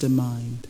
the mind.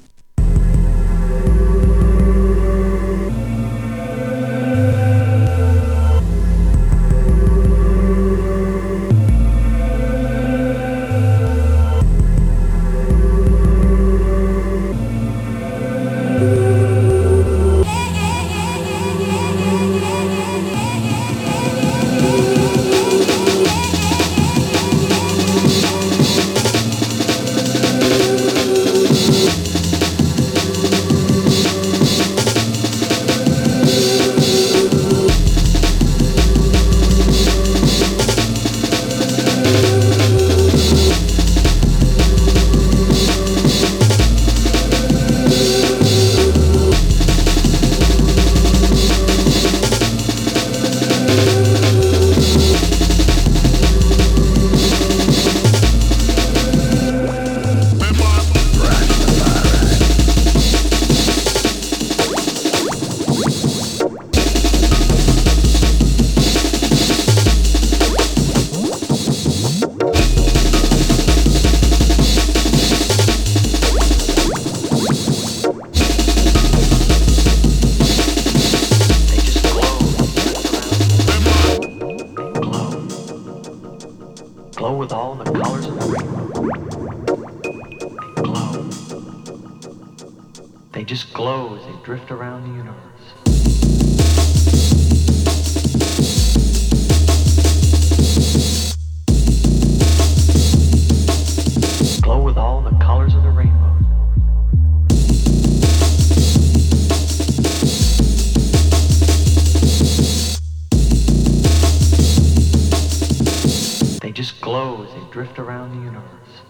drift around the universe.